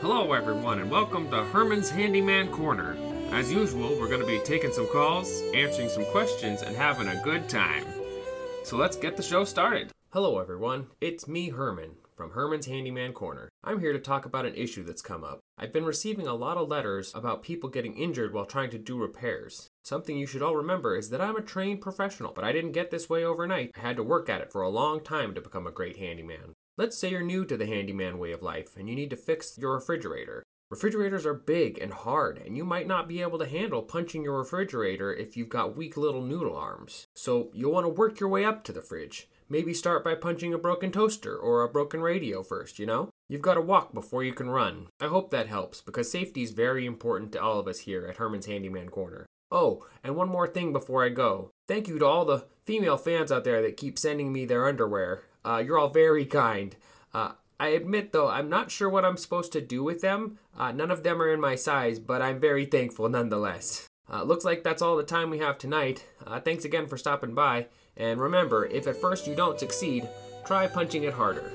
Hello, everyone, and welcome to Herman's Handyman Corner. As usual, we're going to be taking some calls, answering some questions, and having a good time. So let's get the show started. Hello, everyone. It's me, Herman, from Herman's Handyman Corner. I'm here to talk about an issue that's come up. I've been receiving a lot of letters about people getting injured while trying to do repairs. Something you should all remember is that I'm a trained professional, but I didn't get this way overnight. I had to work at it for a long time to become a great handyman. Let's say you're new to the handyman way of life and you need to fix your refrigerator. Refrigerators are big and hard, and you might not be able to handle punching your refrigerator if you've got weak little noodle arms. So you'll want to work your way up to the fridge. Maybe start by punching a broken toaster or a broken radio first, you know? You've got to walk before you can run. I hope that helps because safety is very important to all of us here at Herman's Handyman Corner. Oh, and one more thing before I go. Thank you to all the female fans out there that keep sending me their underwear. Uh, you're all very kind. Uh, I admit, though, I'm not sure what I'm supposed to do with them. Uh, none of them are in my size, but I'm very thankful nonetheless. Uh, looks like that's all the time we have tonight. Uh, thanks again for stopping by. And remember, if at first you don't succeed, try punching it harder.